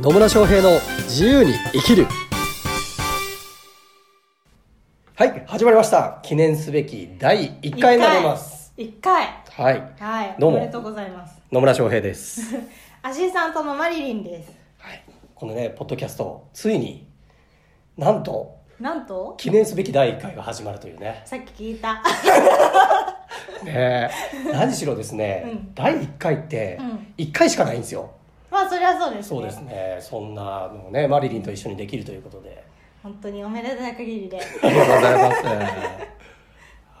野村翔平の自由に生きる。はい始まりました。記念すべき第1回になります。一回はい。はいどうも。おめでとうございます。野村翔平です、アシスタントのマリリンです。はい、このねポッドキャストついになんとなんと？記念すべき第1回が始まるというね。さっき聞いた。ねえ。何しろですね、うん。第1回ってうん。1回しかないんですよ、まあそりゃそうですね。そうですね。そんなのをねマリリンと一緒にできるということで。本当におめでたい限りで。ありがとうございます はい、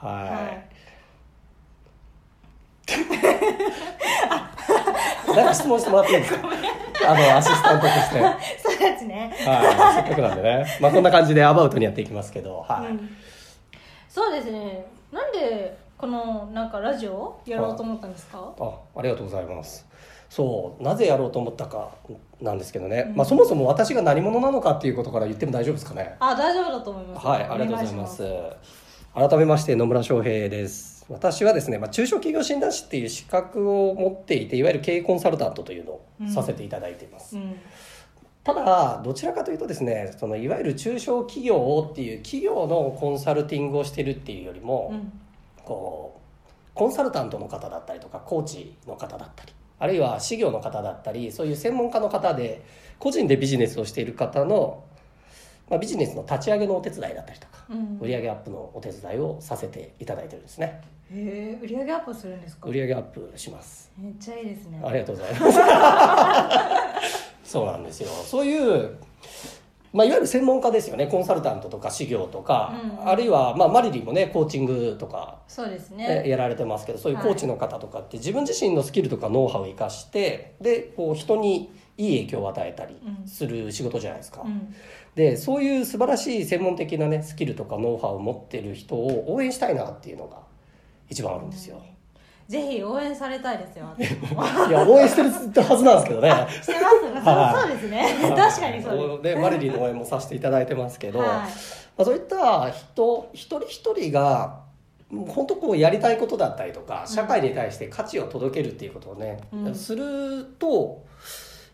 はい。なんか質問してもらっていいですか？あのアシスタントとして。は いそうですね。せっかくなんでね。まあこんな感じでアバウトにやっていきますけど。はい、うん。そうですね。なんでこのなんかラジオやろうと思ったんですか？あありがとうございますそうなぜやろうと思ったかなんですけどね、まあ、そもそも私が何者なのかっていうことから言っても大丈夫ですかね。あ大丈夫だと思います。はいありがとうございます。改めまして野村翔平です。私はですね、まあ、中小企業診断士っていう資格を持っていていわゆる経営コンサルタントというのをさせていただいています、うん。ただどちらかというとですねそのいわゆる中小企業っていう企業のコンサルティングをしてるっていうよりも、うん。こうコンサルタントの方だったりとかコーチの方だったりあるいは事業の方だったりそういう専門家の方で個人でビジネスをしている方の、まあ、ビジネスの立ち上げのお手伝いだったりとか、うん。売上アップのお手伝いをさせていただいてるんですね。へえ売り上げアップするんですか？売上アップします。めっちゃいいですね。ありがとうございます。そうなんですよ。そういうまあ、いわゆる専門家ですよね。コンサルタントとか事業とか、うんあるいは、まあ、マリリンもねコーチングとかそうですね。ねやられてますけどそういうコーチの方とかって自分自身のスキルとかノウハウを生かしてでこう人にいい影響を与えたりうん。する仕事じゃないですか、うん。でそういう素晴らしい専門的なねスキルとかノウハウを持ってる人を応援したいなっていうのが一番あるんですよ、ぜひ応援されたいですよいや応援してるはずなんですけどね。してます。はい。そうですね。確かにそうです。でマリリンの応援もさせていただいてますけど、はい。まあ、そういった人一人一人が本当こうやりたいことだったりとか社会に対して価値を届けるっていうことをね、うん。すると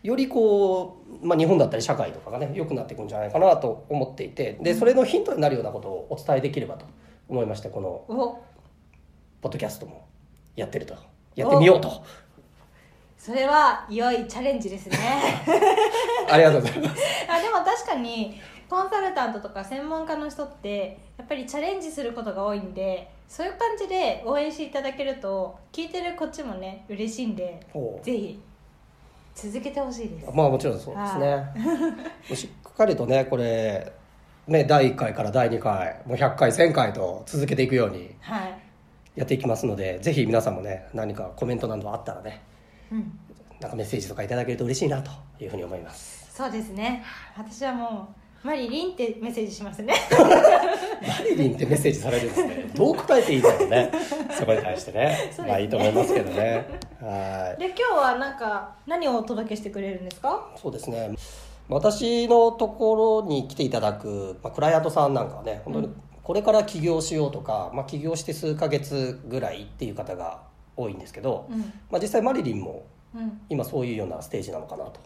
よりこう、まあ、日本だったり社会とかがね良くなっていくんじゃないかなと思っていてでそれのヒントになるようなことをお伝えできればと思いましてこのお。ポッドキャストもやってると。やってみようと。それは良いチャレンジですね。ありがとうございます。あでも確かにコンサルタントとか専門家の人ってやっぱりチャレンジすることが多いんでそういう感じで応援していただけると聞いてるこっちもね嬉しいんでぜひ続けてほしいです。まあもちろんそうですね。しっかりとねこれね第1回から第2回もう100回1000回と続けていくように。はい、やっていきますのでぜひ皆さんもね何かコメントなどあったらねうん、なんかメッセージとかいただけると嬉しいなというふうに思います。そうですね私はもうマリリンってメッセージしますね マリリンってメッセージされるんですね。どう答えていいんだろうね。そこに対してね。ねまあいいと思いますけどね。はい。で今日はなんか何をお届けしてくれるんですか？そうですね私のところに来ていただく、まあ、クライアントさんなんかはね本当にこれから起業しようとか、まあ、起業して数ヶ月ぐらいっていう方が多いんですけど、うん。まあ、実際マリリンもうん。今そういうようなステージなのかなと。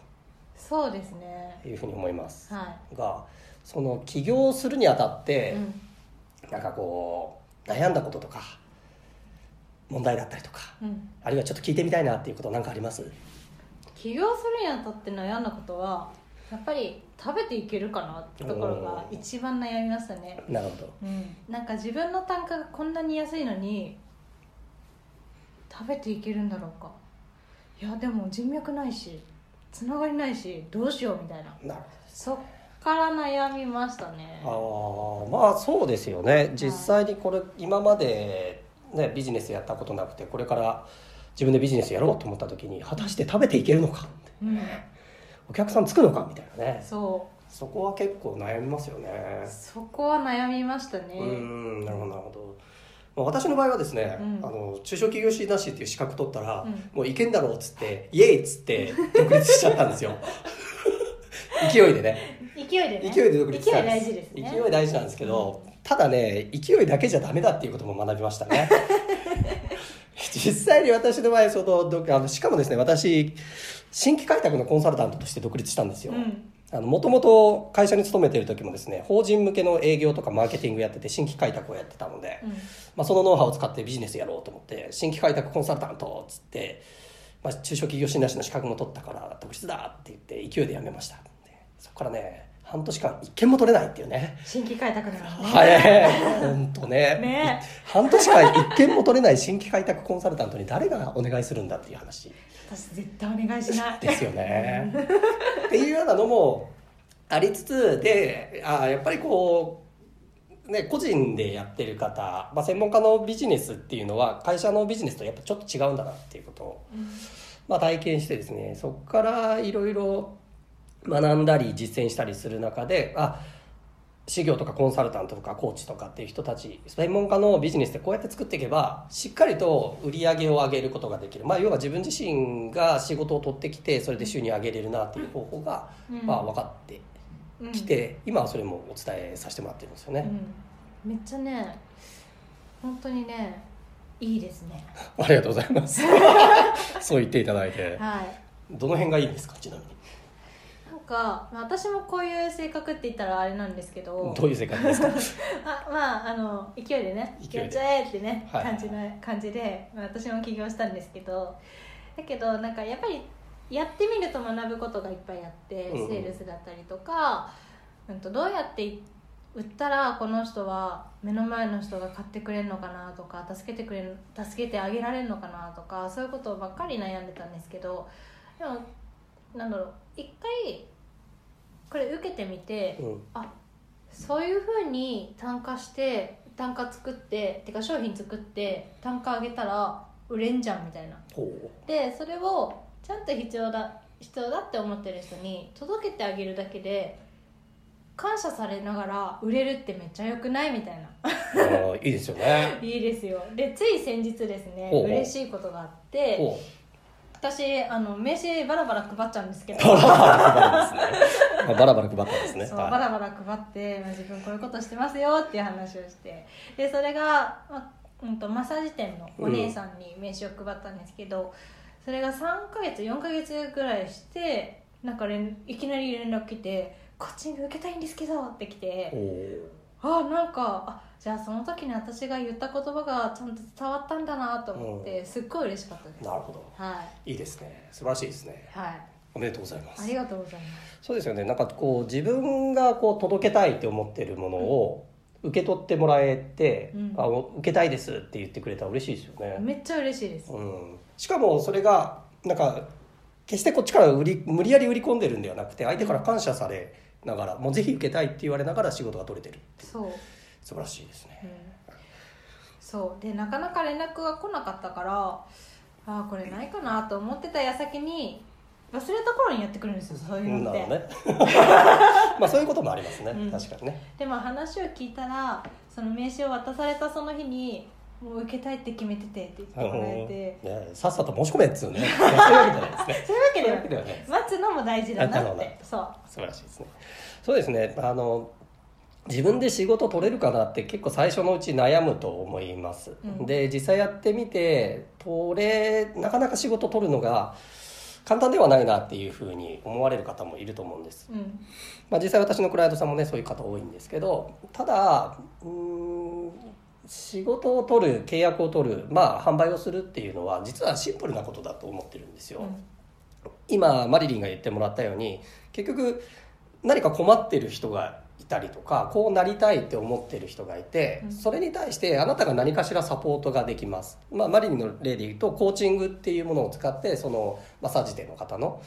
そうですね。いうふうに思います、はがその起業するにあたっい、てう、ん。なんかこう悩んだこととか問題だったりとかうん、あるいはちょっと聞いてみたいなっていうことなんかあります？起業するにあたって悩んだことはやっぱり食べていけるかなってところが一番悩みましたね、なるほど。うん、なんか自分の単価がこんなに安いのに食べていけるんだろうか。いやでも人脈ないしつながりないしどうしようみたいな。なるほどそっから悩みましたね。あーまあそうですよね。実際にこれ今まで、ね、ビジネスやったことなくてこれから自分でビジネスやろうと思った時に果たして食べていけるのかうんお客さんつくのかみたいなね。そそこは結構悩みますよね。うそこは悩みましたね。うーんなるほどなるほど。まあ私の場合はですね、うん。あの中小企業診断士っていう資格取ったら、うん。もういけんだろうっつってイエイっつって独立しちゃったんですよ。勢いでね。勢いでね。勢いで独立した勢いんです。大事ですね。勢い大事なんですけど、ただね勢いだけじゃダメだっていうことも学びましたね実際に私の場合そのどあのしかもですね私新規開拓のコンサルタントとして独立したんですよ、うん。あのもともと会社に勤めてる時もですね法人向けの営業とかマーケティングやってて新規開拓をやってたので、うん。まあ、そのノウハウを使ってビジネスやろうと思って新規開拓コンサルタントっつって、まあ、中小企業診断士の資格も取ったから独立だって言って勢いで辞めました。でそこからね半年間一件も取れないっていうね。新規開拓なのね。はい。本当ね。ね。半年間一件も取れない 新規開拓コンサルタントに誰がお願いするんだっていう話。私絶対お願いしない。ですよね。っていうようなのもありつつであやっぱりこう、ね、個人でやってる方、まあ、専門家のビジネスっていうのは会社のビジネスとやっぱちょっと違うんだなっていうことを、まあ、体験してですねそこからいろいろ学んだり実践したりする中であ事業とかコンサルタントとかコーチとかっていう人たち専門家のビジネスってこうやって作っていけばしっかりと売り上げを上げることができる、まあ、要は自分自身が仕事を取ってきてそれで収入を上げれるなっていう方法が、うん。まあ、分かってうん。きて、今はそれもお伝えさせてもらってるんですよね、うん。めっちゃね本当にねいいですね。ありがとうございます。そう言っていただいて。はい。どの辺がいいんですかちなみにかまあ私もこういう性格って言ったらあれなんですけど。どういう生活ですか？あまああの勢いでね勢いで。やっちゃえってね、はい。感じの感じで、まあ、私も起業したんですけど。だけどなんかやっぱりやってみると学ぶことがいっぱいあって、うんうん。セールスだったりとか、うん、とどうやって売ったらこの人は目の前の人が買ってくれるのかなとか助けてくれる助けてあげられるのかなとかそういうことばっかり悩んでたんですけど。でもなんだろう一回これ受けてみて、うん。あそういうふうに単価して単価作っててか商品作って単価上げたら売れんじゃんみたいな。ほでそれをちゃんと必要だ必要だって思ってる人に届けてあげるだけで感謝されながら売れるってめっちゃ良くないみたいな。いいですよね。いいですよ。でつい先日ですね嬉しいことがあってほ私あの名刺バラバラ配っちゃうんですけど。ねまあバラバラ配ったんですね。そうはいバラバラ配って、まあ、自分こういうことしてますよっていう話をして。でそれが、まあうん、とマッサージ店のお姉さんに名刺を配ったんですけど、それが3ヶ月4ヶ月ぐらいしてなんか連いきなり連絡来て「コーチング受けたいんですけど」って来てあなんかあじゃあその時に私が言った言葉がちゃんと伝わったんだなと思って、すっごい嬉しかったです。なるほど。はい。いいですね。素晴らしいですね。はいおめでとうございます。ありがとうございます。そうですよね。なんかこう自分がこう届けたいって思ってるものを受け取ってもらえて、うん。あ受けたいですって言ってくれたら嬉しいですよね、めっちゃ嬉しいです、うん、しかもそれがなんか決してこっちから売り無理やり売り込んでるんではなくて相手から感謝されながらもうぜひ受けたいって言われながら仕事が取れてるそう。素晴らしいですね。うん。そう。でなかなか連絡が来なかったからああこれないかなと思ってた矢先に忘れた頃にやってくるんですよそういうのって、ね。まあそういうこともありますね、うん。確かにね。でも話を聞いたらその名刺を渡されたその日にもう受けたいって決めててって言ってもらえて。ねさっさと申し込めっつうね。そういうわけじゃないですね。そういうわけではない。です待つのも大事だなって。そう。素晴らしいですね。そうですね。あの自分で仕事取れるかなって結構最初のうち悩むと思います、うん。で実際やってみて取れなかなか仕事取るのが簡単ではないなっていうふうに思われる方もいると思うんです、うん。まあ、実際私のクライアントさんもねそういう方多いんですけどただうーん仕事を取る契約を取るまあ販売をするっていうのは実はシンプルなことだと思ってるんですよ、今マリリンが言ってもらったように結局何か困ってる人がいたりとかこうなりたいって思ってる人がいて、うん。それに対してあなたが何かしらサポートができます、まあ、マリリンの例で言うとコーチングっていうものを使ってそのマッサージ店の方の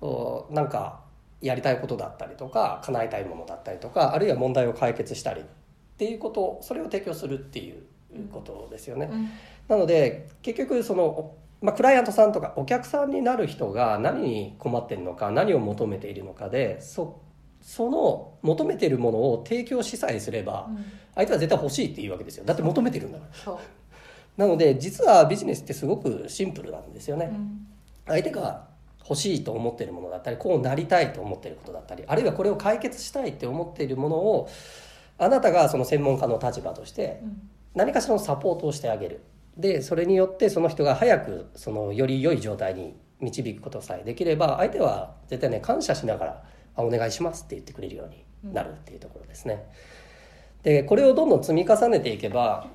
おなんかやりたいことだったりとか叶えたいものだったりとかあるいは問題を解決したりっていうことそれを提供するっていうことですよね。うん。なので結局その、まあ、クライアントさんとかお客さんになる人が何に困ってるのか何を求めているのかでそその求めているものを提供しさえすればうん。相手は絶対欲しいっていうわけですよ。だって求めてるんだから。なので実はビジネスってすごくシンプルなんですよね、うん。相手が欲しいと思っているものだったりこうなりたいと思っていることだったりあるいはこれを解決したいって思っているものをあなたがその専門家の立場としてうん。何かしらのサポートをしてあげる。でそれによってその人が早くそのより良い状態に導くことさえできれば相手は絶対ね感謝しながら「あお願いします」って言ってくれるようになるっていうところですね。でこれをどんどん積み重ねていけば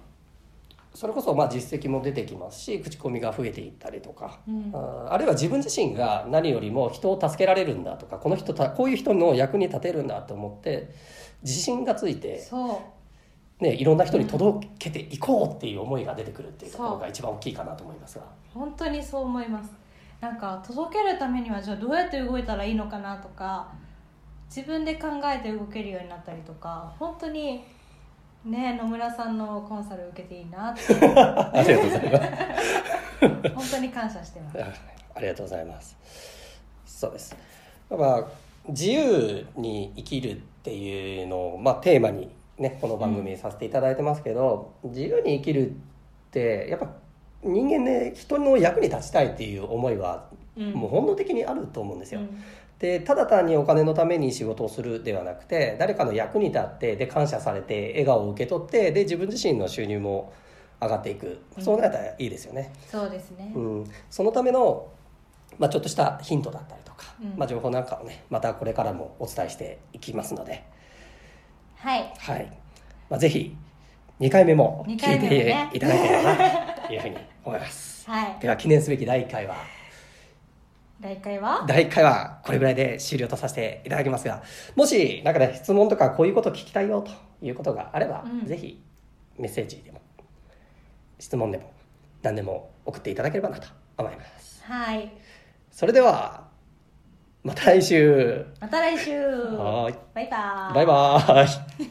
それこそまあ実績も出てきますし口コミが増えていったりとか、うんああるいは自分自身が何よりも人を助けられるんだとかこの人たこういう人の役に立てるんだと思って自信がついて、ね、いろんな人に届けていこうっていう思いが出てくるっていうところが一番大きいかなと思いますが。本当にそう思いますなんか届けるためにはじゃあどうやって動いたらいいのかなとか自分で考えて動けるようになったりとか本当にね野村さんのコンサル受けていいなって ありがとうございます。本当に感謝してますありがとうございます。そうです。まあ自由に生きるっていうのをまあテーマにねこの番組させていただいてますけど、自由に生きるってやっぱ人間ね人の役に立ちたいっていう思いはうんもう本能的にあると思うんですよ。うんでただ単にお金のために仕事をするではなくて誰かの役に立ってで感謝されて笑顔を受け取ってで自分自身の収入も上がっていく。そうなったらいいですよね。そうですね、うん、そのための、まあ、ちょっとしたヒントだったりとか、うん。まあ、情報なんかをねまたこれからもお伝えしていきますので、はい。はい。まあ、ぜひ2回目も聞二いていただければなというふうに思います。はい。では記念すべき第1回は第1回は？第1回はこれぐらいで終了とさせていただきますがもしなんかね質問とかこういうこと聞きたいよということがあれば、うん。ぜひメッセージでも質問でも何でも送っていただければなと思います。はい。それではまた来週。また来週。はーい。バイバーイ。バイバーイ